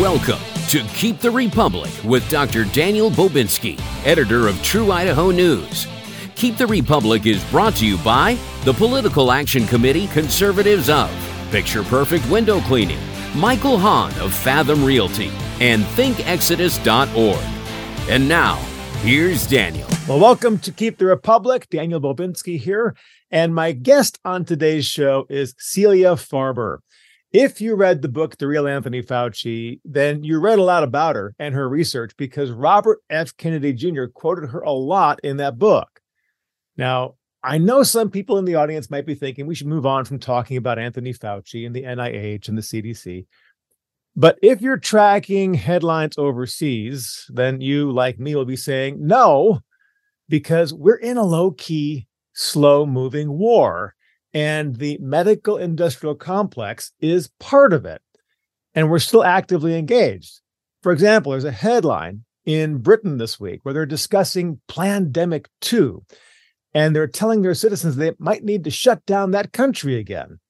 Welcome to Keep the Republic with Dr. Daniel Bobinski, editor of True Idaho News. Keep the Republic is brought to you by the Political Action Committee Conservatives of Picture Perfect Window Cleaning, Michael Hahn of Fathom Realty, and ThinkExodus.org. And now, here's Daniel. Well, welcome to Keep the Republic. Daniel Bobinski here. And my guest on today's show is Celia Farber. If you read the book, The Real Anthony Fauci, then you read a lot about her and her research because Robert F. Kennedy Jr. quoted her a lot in that book. Now, I know some people in the audience might be thinking we should move on from talking about Anthony Fauci and the NIH and the CDC. But if you're tracking headlines overseas, then you, like me, will be saying no, because we're in a low key, slow moving war and the medical industrial complex is part of it. And we're still actively engaged. For example, there's a headline in Britain this week where they're discussing Plandemic 2, and they're telling their citizens they might need to shut down that country again.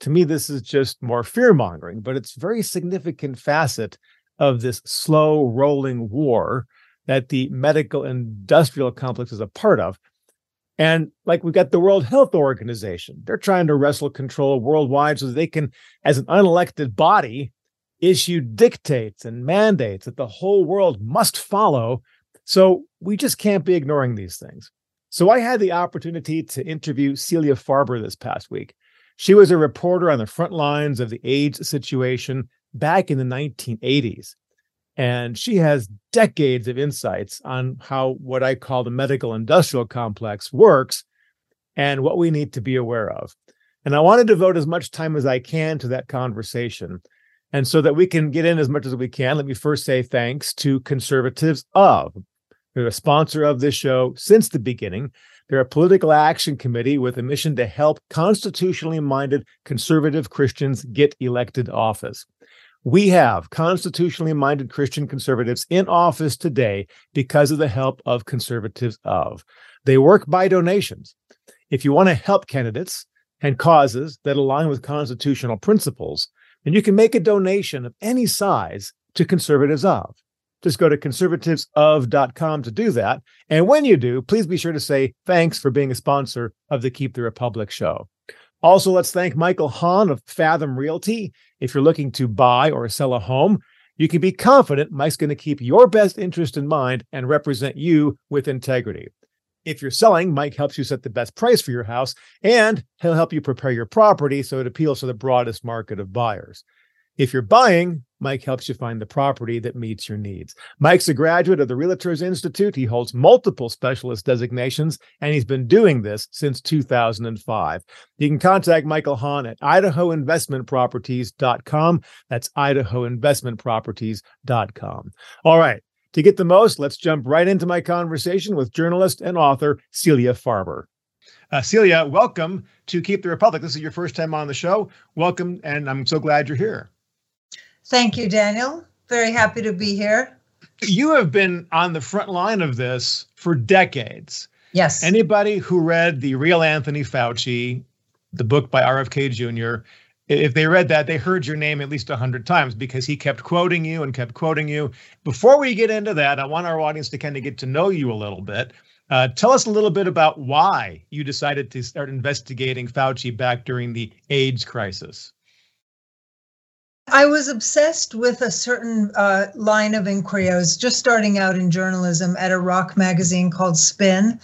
To me, this is just more fear mongering, but it's a very significant facet of this slow rolling war that the medical industrial complex is a part of. And like we've got the World Health Organization, they're trying to wrestle control worldwide so they can, as an unelected body, issue dictates and mandates that the whole world must follow. So we just can't be ignoring these things. So I had the opportunity to interview Celia Farber this past week. She was a reporter on the front lines of the AIDS situation back in the 1980s. And she has decades of insights on how what I call the medical industrial complex works and what we need to be aware of. And I want to devote as much time as I can to that conversation. And so that we can get in as much as we can, let me first say thanks to Conservatives of. They're a sponsor of this show since the beginning. They're a political action committee with a mission to help constitutionally minded conservative Christians get elected office. We have constitutionally minded Christian conservatives in office today because of the help of conservatives of. They work by donations. If you want to help candidates and causes that align with constitutional principles, then you can make a donation of any size to conservatives of. Just go to conservativesof.com to do that. And when you do, please be sure to say thanks for being a sponsor of the Keep the Republic show. Also, let's thank Michael Hahn of Fathom Realty. If you're looking to buy or sell a home, you can be confident Mike's going to keep your best interest in mind and represent you with integrity. If you're selling, Mike helps you set the best price for your house and he'll help you prepare your property so it appeals to the broadest market of buyers. If you're buying, Mike helps you find the property that meets your needs. Mike's a graduate of the Realtors Institute. He holds multiple specialist designations, and he's been doing this since 2005. You can contact Michael Hahn at idahoinvestmentproperties.com. That's idahoinvestmentproperties.com. All right. To get the most, let's jump right into my conversation with journalist and author Celia Farber. Uh, Celia, welcome to Keep the Republic. This is your first time on the show. Welcome, and I'm so glad you're here. Thank you, Daniel. Very happy to be here. You have been on the front line of this for decades. Yes. Anybody who read The Real Anthony Fauci, the book by RFK Jr., if they read that, they heard your name at least 100 times because he kept quoting you and kept quoting you. Before we get into that, I want our audience to kind of get to know you a little bit. Uh, tell us a little bit about why you decided to start investigating Fauci back during the AIDS crisis. I was obsessed with a certain uh, line of inquiry. I was just starting out in journalism at a rock magazine called Spin.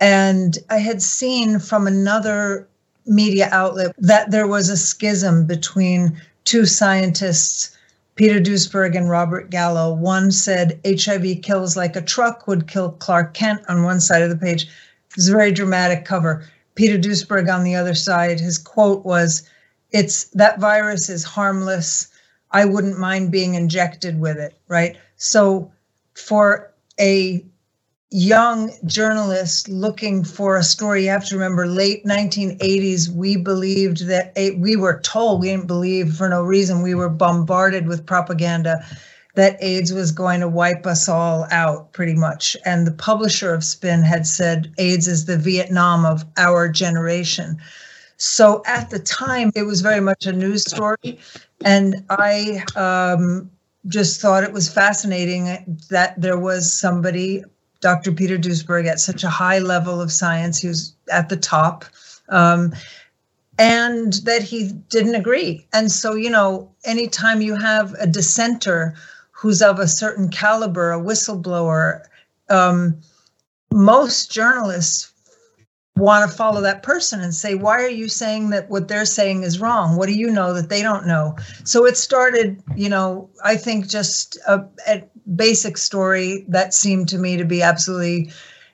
And I had seen from another media outlet that there was a schism between two scientists, Peter Duesberg and Robert Gallo. One said HIV kills like a truck would kill Clark Kent on one side of the page. It was a very dramatic cover. Peter Duesberg on the other side, his quote was, it's that virus is harmless. I wouldn't mind being injected with it, right? So for a young journalist looking for a story, you have to remember late 1980s, we believed that we were told, we didn't believe for no reason, we were bombarded with propaganda that AIDS was going to wipe us all out pretty much. And the publisher of Spin had said AIDS is the Vietnam of our generation. So at the time, it was very much a news story. And I um, just thought it was fascinating that there was somebody, Dr. Peter Duesberg, at such a high level of science, he was at the top, um, and that he didn't agree. And so, you know, anytime you have a dissenter who's of a certain caliber, a whistleblower, um, most journalists want to follow that person and say, why are you saying that what they're saying is wrong? What do you know that they don't know? So it started, you know, I think just a, a basic story that seemed to me to be absolutely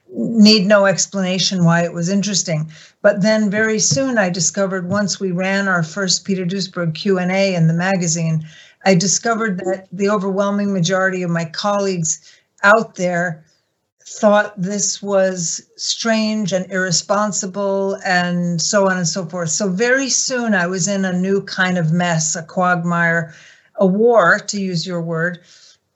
need no explanation why it was interesting. But then very soon I discovered once we ran our first Peter Duesberg Q&A in the magazine, I discovered that the overwhelming majority of my colleagues out there thought this was strange and irresponsible and so on and so forth. So very soon I was in a new kind of mess, a quagmire, a war, to use your word,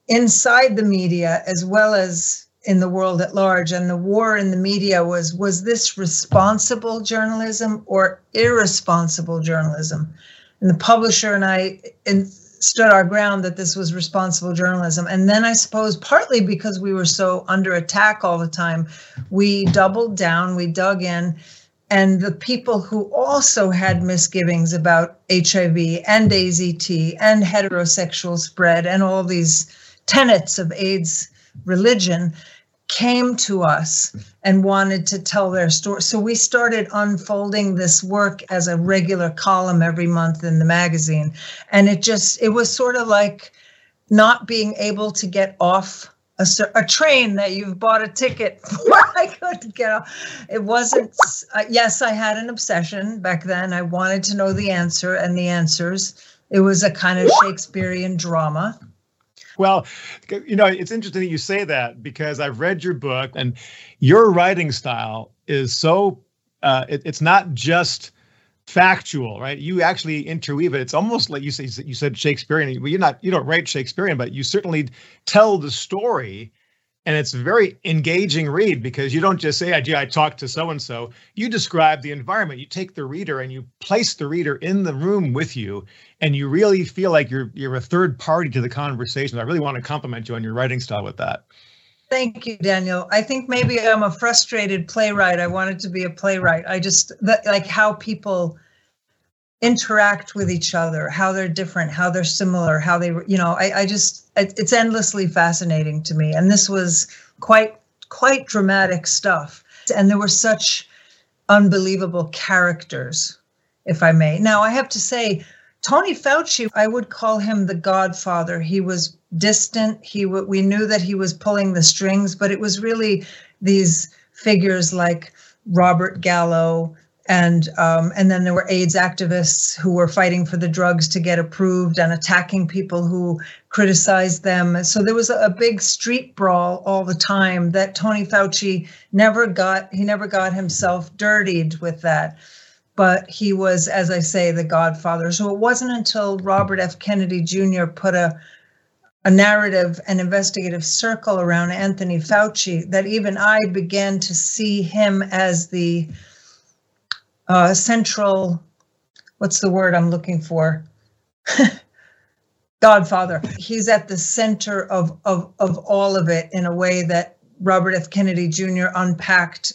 inside the media as well as in the world at large. And the war in the media was was this responsible journalism or irresponsible journalism? And the publisher and I in, stood our ground that this was responsible journalism. And then I suppose partly because we were so under attack all the time, we doubled down, we dug in. And the people who also had misgivings about HIV and AZT and heterosexual spread and all these tenets of AIDS religion came to us and wanted to tell their story. So we started unfolding this work as a regular column every month in the magazine. And it just, it was sort of like not being able to get off a, a train that you've bought a ticket for. I couldn't get off. It wasn't, uh, yes, I had an obsession back then. I wanted to know the answer and the answers. It was a kind of Shakespearean drama. Well, you know, it's interesting that you say that because I've read your book and your writing style is so, uh, it, it's not just factual, right? You actually interweave it. It's almost like you say you said Shakespearean. Well, you're not you don't write Shakespearean, but you certainly tell the story and it's a very engaging read because you don't just say, "I, I talked to so and so." You describe the environment. You take the reader and you place the reader in the room with you, and you really feel like you're you're a third party to the conversation. I really want to compliment you on your writing style with that. Thank you, Daniel. I think maybe I'm a frustrated playwright. I wanted to be a playwright. I just like how people interact with each other, how they're different, how they're similar, how they, you know, I, I just, it's endlessly fascinating to me. And this was quite, quite dramatic stuff. And there were such unbelievable characters, if I may. Now, I have to say, Tony Fauci, I would call him the godfather. He was distant. He we knew that he was pulling the strings, but it was really these figures like Robert Gallo, and um, and then there were AIDS activists who were fighting for the drugs to get approved and attacking people who criticized them. So there was a, a big street brawl all the time that Tony Fauci never got. He never got himself dirtied with that, but he was, as I say, the godfather. So it wasn't until Robert F. Kennedy Jr. put a a narrative and investigative circle around Anthony Fauci that even I began to see him as the uh, central, what's the word I'm looking for? Godfather. He's at the center of, of, of all of it in a way that Robert F. Kennedy Jr. unpacked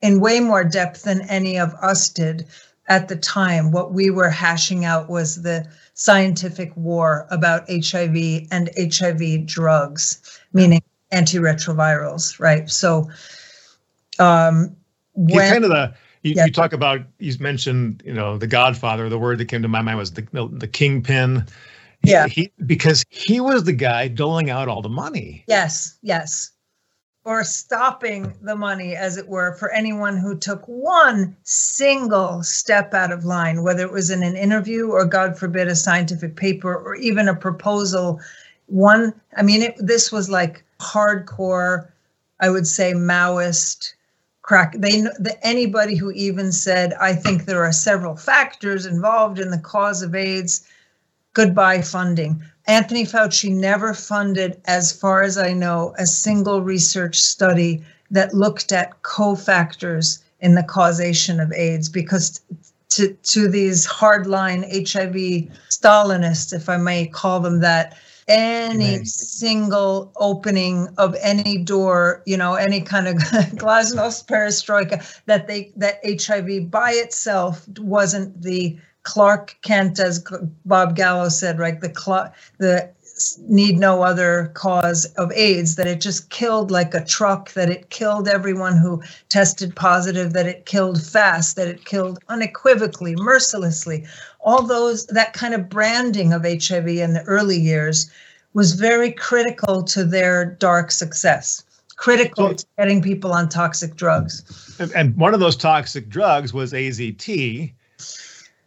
in way more depth than any of us did at the time. What we were hashing out was the scientific war about HIV and HIV drugs, meaning antiretrovirals, right? So, um, when, kind of the you, yeah. you, talk about you mentioned you know the Godfather. The word that came to my mind was the the kingpin. Yeah, he, because he was the guy doling out all the money. Yes, yes, or stopping the money, as it were, for anyone who took one single step out of line, whether it was in an interview or, God forbid, a scientific paper or even a proposal. One, I mean, it, this was like hardcore. I would say Maoist crack they the, anybody who even said i think there are several factors involved in the cause of aids goodbye funding. Anthony fauci never funded as far as i know a single research study that looked at cofactors in the causation of aids because to, to these hardline hiv stalinists if i may call them that any Amazing. single opening of any door, you know, any kind of glasnost perestroika that they that HIV by itself wasn't the Clark Kent, as Bob Gallo said, right? The the need no other cause of AIDS, that it just killed like a truck, that it killed everyone who tested positive, that it killed fast, that it killed unequivocally, mercilessly. All those, that kind of branding of HIV in the early years was very critical to their dark success, critical so, to getting people on toxic drugs. And one of those toxic drugs was AZT.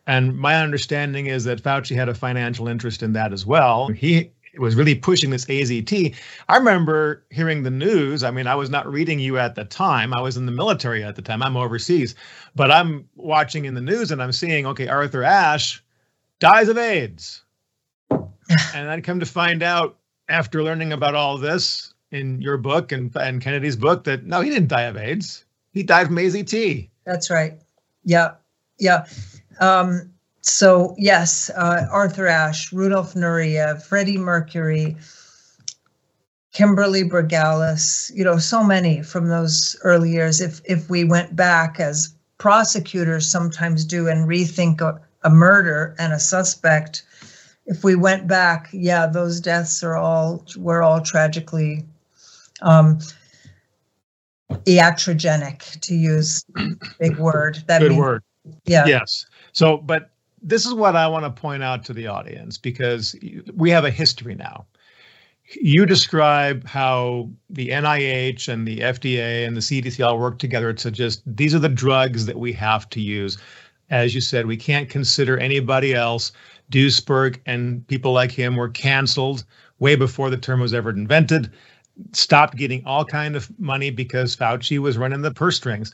And my understanding is that Fauci had a financial interest in that as well. He was really pushing this AZT. I remember hearing the news. I mean, I was not reading you at the time. I was in the military at the time. I'm overseas, but I'm watching in the news and I'm seeing, okay, Arthur Ashe dies of AIDS. and I'd come to find out after learning about all this in your book and, and Kennedy's book that no, he didn't die of AIDS. He died from AZT. That's right. Yeah. Yeah. Um, so yes, uh, Arthur Ashe, Rudolf Nureyev, Freddie Mercury, Kimberly Bergalis, you know, so many from those early years. If if we went back as prosecutors sometimes do and rethink a, a murder and a suspect, if we went back, yeah, those deaths are all were all tragically um, iatrogenic, to use big word. That good means, word. Yeah. Yes. So, but this is what I want to point out to the audience because we have a history now. You describe how the NIH and the FDA and the CDC all work together to just these are the drugs that we have to use. As you said, we can't consider anybody else. Duesberg and people like him were canceled way before the term was ever invented. Stopped getting all kind of money because Fauci was running the purse strings.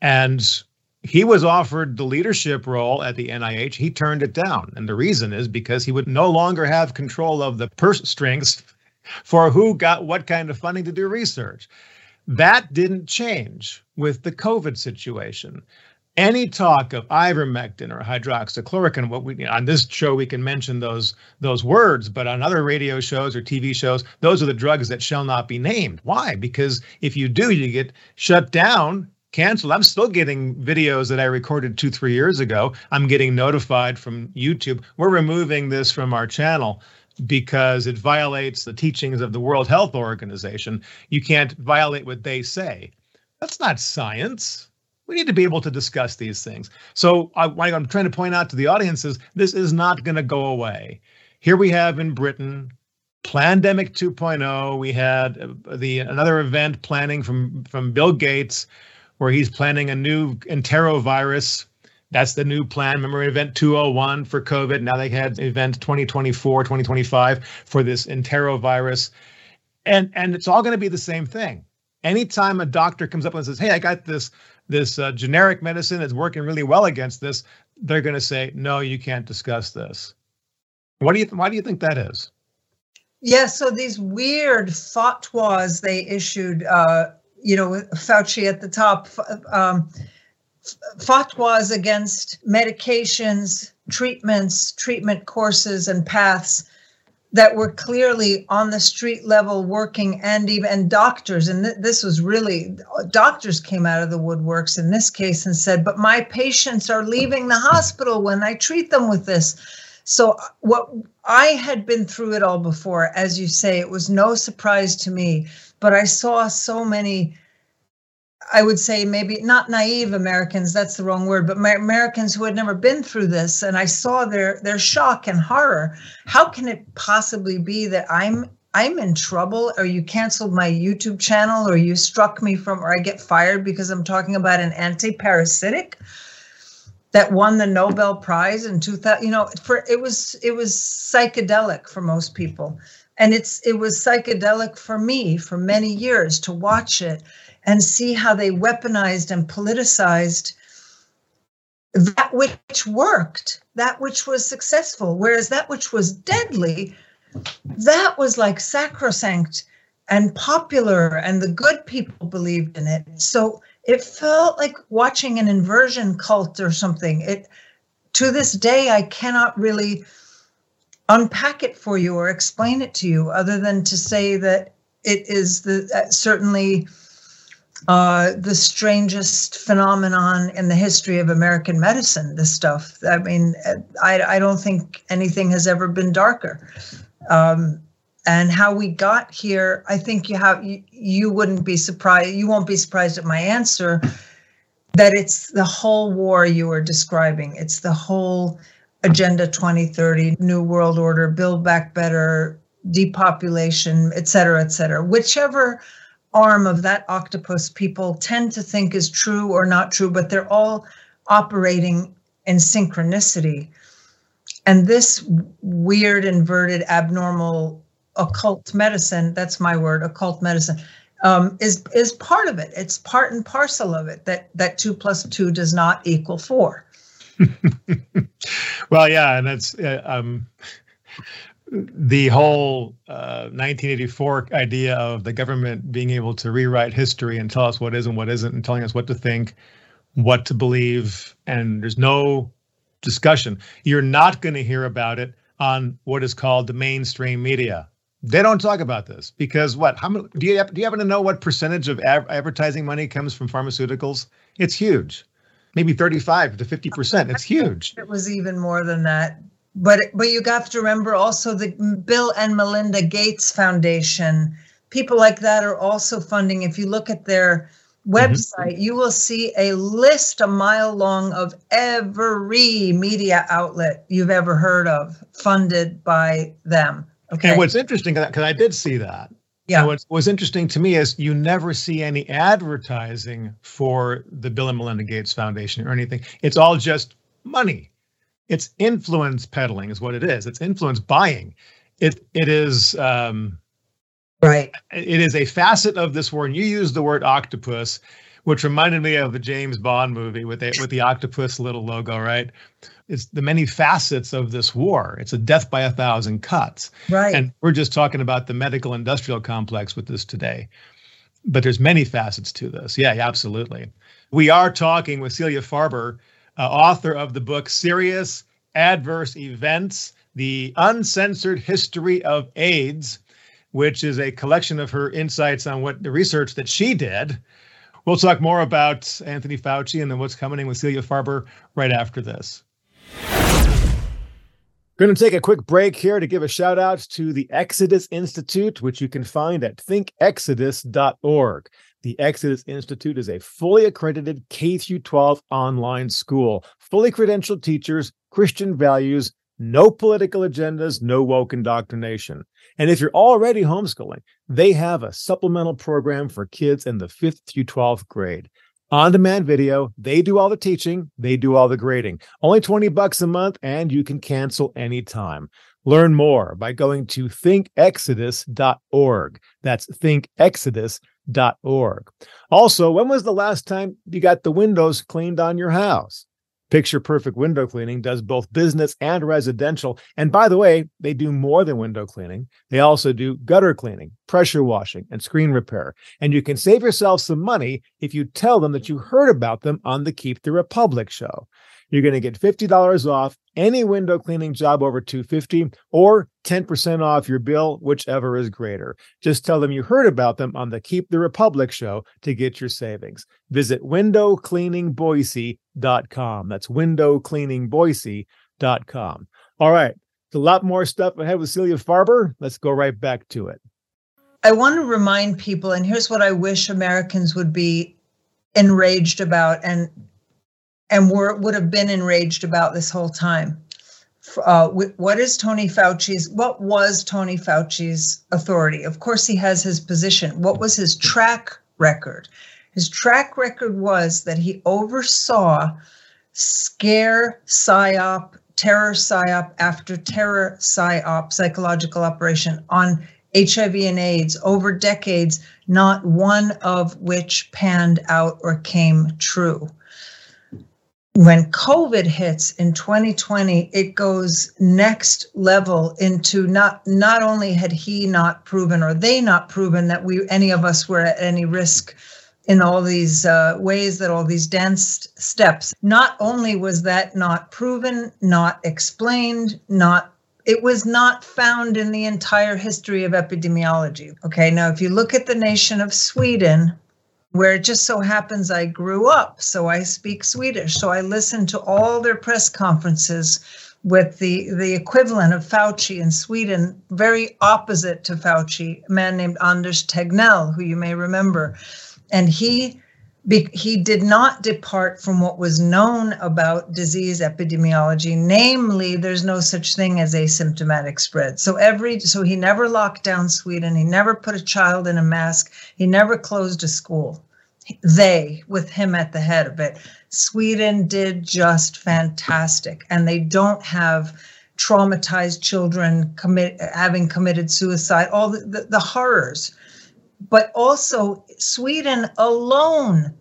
And he was offered the leadership role at the NIH. He turned it down. And the reason is because he would no longer have control of the purse strings for who got what kind of funding to do research. That didn't change with the COVID situation. Any talk of ivermectin or hydroxychloroquine, what we on this show we can mention those those words, but on other radio shows or TV shows, those are the drugs that shall not be named. Why? Because if you do, you get shut down canceled. I'm still getting videos that I recorded two, three years ago. I'm getting notified from YouTube. We're removing this from our channel because it violates the teachings of the World Health Organization. You can't violate what they say. That's not science. We need to be able to discuss these things. So, I, I'm trying to point out to the audience is this is not going to go away. Here we have in Britain Plandemic 2.0. We had uh, the another event planning from from Bill Gates where he's planning a new enterovirus. That's the new plan. Remember event 201 for COVID. Now they had event 2024, 2025 for this enterovirus. And and it's all going to be the same thing. Anytime a doctor comes up and says, "Hey, I got this this uh, generic medicine that's working really well against this," they're going to say, "No, you can't discuss this." What do you why do you think that is? Yeah, so these weird fatwas they issued uh, you know, Fauci at the top, um, fatwas against medications, treatments, treatment courses, and paths that were clearly on the street level working and even and doctors and th- this was really doctors came out of the woodworks in this case and said but my patients are leaving the hospital when i treat them with this so uh, what i had been through it all before as you say it was no surprise to me but I saw so many I would say maybe not naive Americans, that's the wrong word, but Americans who had never been through this. And I saw their their shock and horror. How can it possibly be that I'm I'm in trouble or you canceled my YouTube channel or you struck me from or I get fired because I'm talking about an anti-parasitic that won the Nobel Prize in 2000 you know for it was it was psychedelic for most people. And it's it was psychedelic for me for many years to watch it and see how they weaponized and politicized that which worked that which was successful whereas that which was deadly that was like sacrosanct and popular and the good people believed in it. So it felt like watching an inversion cult or something it to this day i cannot really unpack it for you or explain it to you other than to say that it is the uh, certainly uh, the strangest phenomenon in the history of American medicine. This stuff. I mean, I, I don't think anything has ever been darker. Um, and how we got here, I think you have you, you wouldn't be surprised. You won't be surprised at my answer that it's the whole war you are describing. It's the whole Agenda 2030, New World Order, Build Back Better, depopulation, et cetera, et cetera. Whichever arm of that octopus people tend to think is true or not true, but they're all operating in synchronicity. And this weird, inverted, abnormal occult medicine, that's my word, occult medicine, um, is is part of it. It's part and parcel of it that that two plus two does not equal four. well, yeah, and that's uh, um, the whole uh, 1984 idea of the government being able to rewrite history and tell us what is and what isn't, and telling us what to think, what to believe, and there's no discussion. You're not going to hear about it on what is called the mainstream media. They don't talk about this because what? How many? Do you do you happen to know what percentage of advertising money comes from pharmaceuticals? It's huge, maybe 35 to 50 percent. It's huge. It was even more than that but but you have to remember also the Bill and Melinda Gates Foundation. People like that are also funding. If you look at their website, mm-hmm. you will see a list a mile long of every media outlet you've ever heard of funded by them. Okay. And what's interesting, because I did see that. Yeah. And what was interesting to me is you never see any advertising for the Bill and Melinda Gates Foundation or anything. It's all just money it's influence peddling is what it is. It's influence buying. It it is um, right. It is a facet of this war, and you use the word octopus, which reminded me of the James Bond movie with the, with the octopus little logo. Right. It's the many facets of this war. It's a death by a thousand cuts. Right. And we're just talking about the medical industrial complex with this today. But there's many facets to this. Yeah, absolutely. We are talking with Celia Farber uh, author of the book Serious Adverse Events The Uncensored History of AIDS, which is a collection of her insights on what the research that she did. We'll talk more about Anthony Fauci and then what's coming in with Celia Farber right after this. Going to take a quick break here to give a shout out to the Exodus Institute, which you can find at thinkexodus.org. The Exodus Institute is a fully accredited K 12 online school, fully credentialed teachers, Christian values, no political agendas, no woke indoctrination. And if you're already homeschooling, they have a supplemental program for kids in the 5th through 12th grade. On demand video, they do all the teaching, they do all the grading. Only 20 bucks a month and you can cancel anytime. Learn more by going to thinkexodus.org. That's thinkexodus.org. Also, when was the last time you got the windows cleaned on your house? Picture Perfect Window Cleaning does both business and residential. And by the way, they do more than window cleaning. They also do gutter cleaning, pressure washing, and screen repair. And you can save yourself some money if you tell them that you heard about them on the Keep the Republic show. You're going to get $50 off any window cleaning job over 250 or 10% off your bill, whichever is greater. Just tell them you heard about them on the Keep the Republic show to get your savings. Visit windowcleaningboise.com. That's windowcleaningboise.com. All right. So a lot more stuff ahead with Celia Farber. Let's go right back to it. I want to remind people, and here's what I wish Americans would be enraged about and and were would have been enraged about this whole time. Uh, what is Tony Fauci's? What was Tony Fauci's authority? Of course, he has his position. What was his track record? His track record was that he oversaw scare psyop, terror psyop after terror psyop, psychological operation on HIV and AIDS over decades, not one of which panned out or came true when COVID hits in 2020, it goes next level into not not only had he not proven or they not proven that we any of us were at any risk in all these uh, ways that all these dance steps. Not only was that not proven, not explained, not it was not found in the entire history of epidemiology. Okay, now if you look at the nation of Sweden, where it just so happens I grew up, so I speak Swedish. So I listened to all their press conferences with the, the equivalent of Fauci in Sweden, very opposite to Fauci, a man named Anders Tegnell, who you may remember. And he he did not depart from what was known about disease epidemiology. Namely there's no such thing as asymptomatic spread. So every so he never locked down sweden. He never put a child in a mask. He never closed a school. They with him at the head of it. Sweden did just fantastic. And they don't have traumatized children commit having committed suicide. All the, the, the horrors but also Sweden alone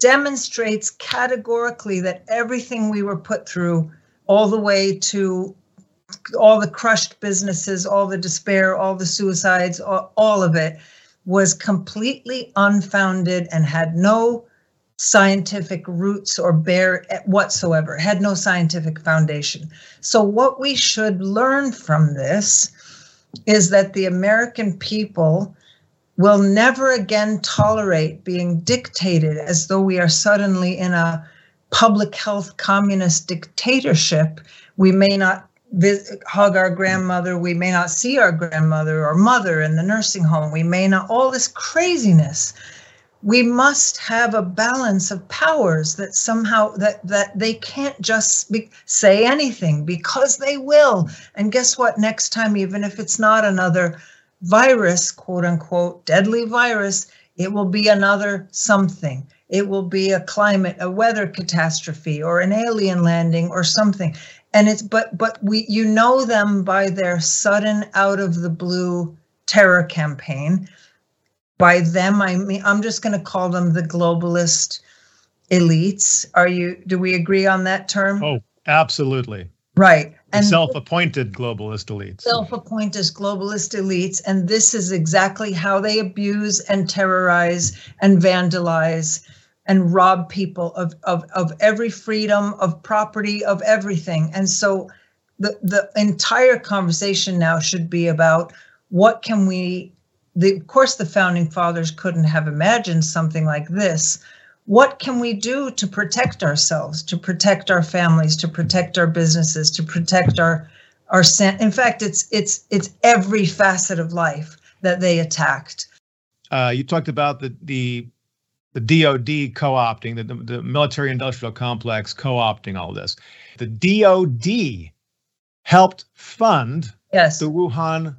demonstrates categorically that everything we were put through, all the way to all the crushed businesses, all the despair, all the suicides, all, all of it, was completely unfounded and had no scientific roots or bear whatsoever, had no scientific foundation. So, what we should learn from this is that the American people will never again tolerate being dictated as though we are suddenly in a public health communist dictatorship. We may not visit, hug our grandmother, we may not see our grandmother or mother in the nursing home, we may not, all this craziness. We must have a balance of powers that somehow that that they can't just be, say anything because they will. And guess what? Next time, even if it's not another virus, quote unquote, deadly virus, it will be another something. It will be a climate, a weather catastrophe, or an alien landing, or something. And it's but but we you know them by their sudden out of the blue terror campaign. By them, I mean I'm just going to call them the globalist elites. Are you? Do we agree on that term? Oh, absolutely. Right. And self-appointed globalist elites. Self-appointed globalist elites, and this is exactly how they abuse and terrorize and vandalize and rob people of, of, of every freedom, of property, of everything. And so the, the entire conversation now should be about what can we the, of course the founding fathers couldn't have imagined something like this what can we do to protect ourselves to protect our families to protect our businesses to protect our our in fact it's it's it's every facet of life that they attacked. Uh, you talked about the the the DoD co-opting the, the military industrial complex co-opting all this. The DoD helped fund yes. the Wuhan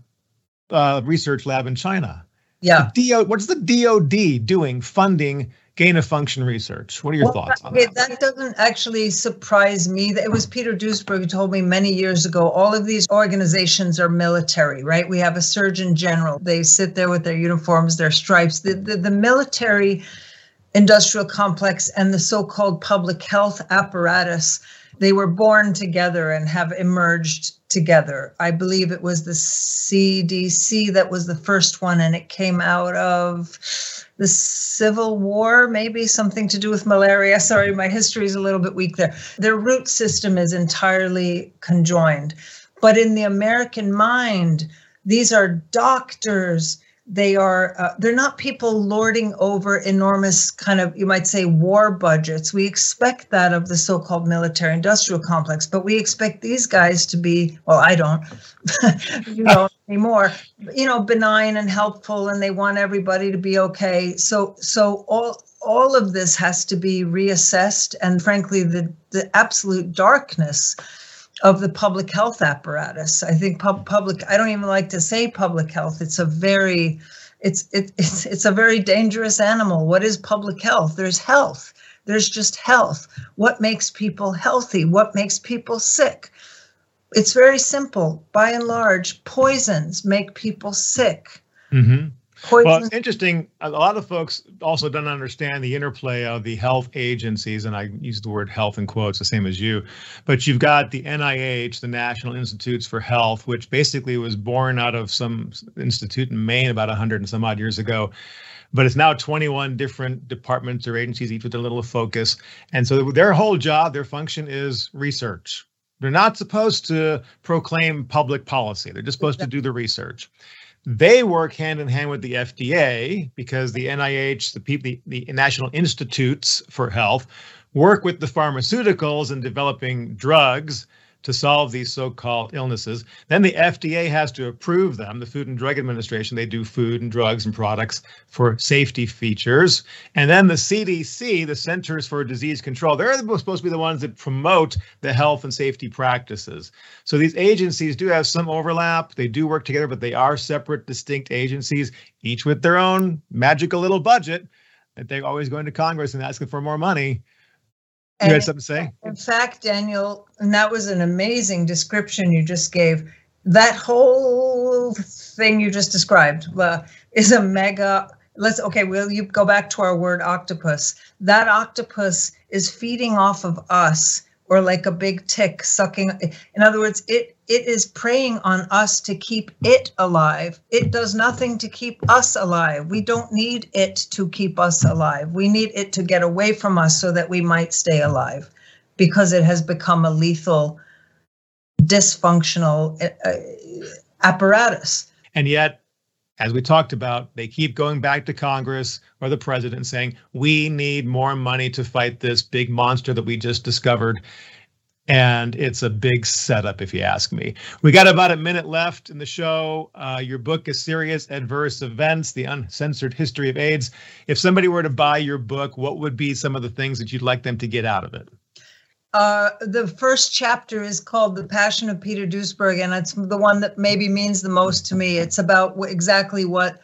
uh, research lab in China. Yeah. The DO, what's the DoD doing funding gain of function research. What are your well, thoughts on that? That doesn't actually surprise me. It was Peter Duesberg who told me many years ago all of these organizations are military, right? We have a surgeon general. They sit there with their uniforms, their stripes. The, the, the military industrial complex and the so called public health apparatus they were born together and have emerged together. I believe it was the CDC that was the first one, and it came out of the Civil War, maybe something to do with malaria. Sorry, my history is a little bit weak there. Their root system is entirely conjoined. But in the American mind, these are doctors they are uh, they're not people lording over enormous kind of you might say war budgets. We expect that of the so-called military industrial complex but we expect these guys to be well i don't you know anymore you know benign and helpful and they want everybody to be okay. So so all all of this has to be reassessed and frankly the the absolute darkness of the public health apparatus. I think pub- public. I don't even like to say public health. It's a very, it's it, it's it's a very dangerous animal. What is public health? There's health. There's just health. What makes people healthy? What makes people sick? It's very simple. By and large, poisons make people sick. Mm-hmm. Poison. Well, it's interesting. A lot of folks also don't understand the interplay of the health agencies, and I use the word health in quotes, the same as you. But you've got the NIH, the National Institutes for Health, which basically was born out of some institute in Maine about 100 and some odd years ago. But it's now 21 different departments or agencies, each with a little focus. And so their whole job, their function is research They're not supposed to proclaim public policy. They're just supposed to do the research. They work hand in hand with the FDA because the NIH, the, the, the National Institutes for Health, work with the pharmaceuticals in developing drugs to solve these so-called illnesses. Then the FDA has to approve them. The Food and Drug Administration, they do food and drugs and products for safety features. And then the CDC, the Centers for Disease Control, they're supposed to be the ones that promote the health and safety practices. So these agencies do have some overlap. They do work together, but they are separate, distinct agencies, each with their own magical little budget that they're always going to Congress and asking for more money you had something to say? In fact, Daniel, and that was an amazing description you just gave. That whole thing you just described uh, is a mega. Let's okay. Will you go back to our word octopus? That octopus is feeding off of us or like a big tick sucking in other words it it is preying on us to keep it alive. It does nothing to keep us alive. We don't need it to keep us alive. We need it to get away from us so that we might stay alive because it has become a lethal dysfunctional uh, apparatus. And yet as we talked about, they keep going back to Congress or the president saying, we need more money to fight this big monster that we just discovered. And it's a big setup, if you ask me. We got about a minute left in the show. Uh, your book is Serious Adverse Events The Uncensored History of AIDS. If somebody were to buy your book, what would be some of the things that you'd like them to get out of it? Uh, the first chapter is called The Passion of Peter Duesberg, and it's the one that maybe means the most to me. It's about exactly what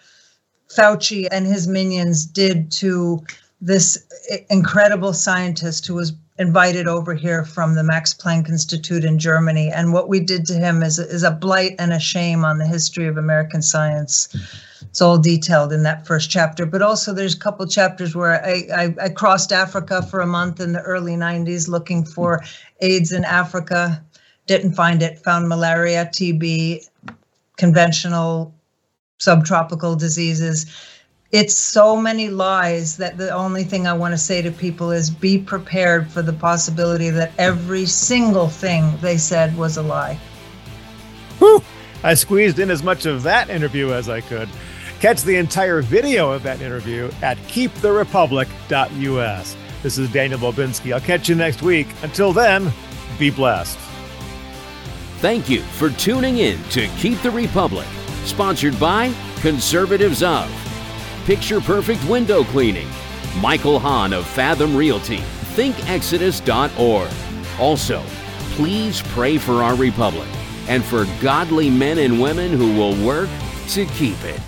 Fauci and his minions did to this incredible scientist who was invited over here from the Max Planck Institute in Germany. And what we did to him is, is a blight and a shame on the history of American science it's all detailed in that first chapter. But also, there's a couple chapters where I, I, I crossed Africa for a month in the early 90s looking for AIDS in Africa. Didn't find it. Found malaria, TB, conventional subtropical diseases. It's so many lies that the only thing I want to say to people is be prepared for the possibility that every single thing they said was a lie. Whew. I squeezed in as much of that interview as I could. Catch the entire video of that interview at keeptherepublic.us. This is Daniel Bobinski. I'll catch you next week. Until then, be blessed. Thank you for tuning in to Keep the Republic, sponsored by Conservatives of Picture Perfect Window Cleaning, Michael Hahn of Fathom Realty, ThinkExodus.org. Also, please pray for our republic and for godly men and women who will work to keep it.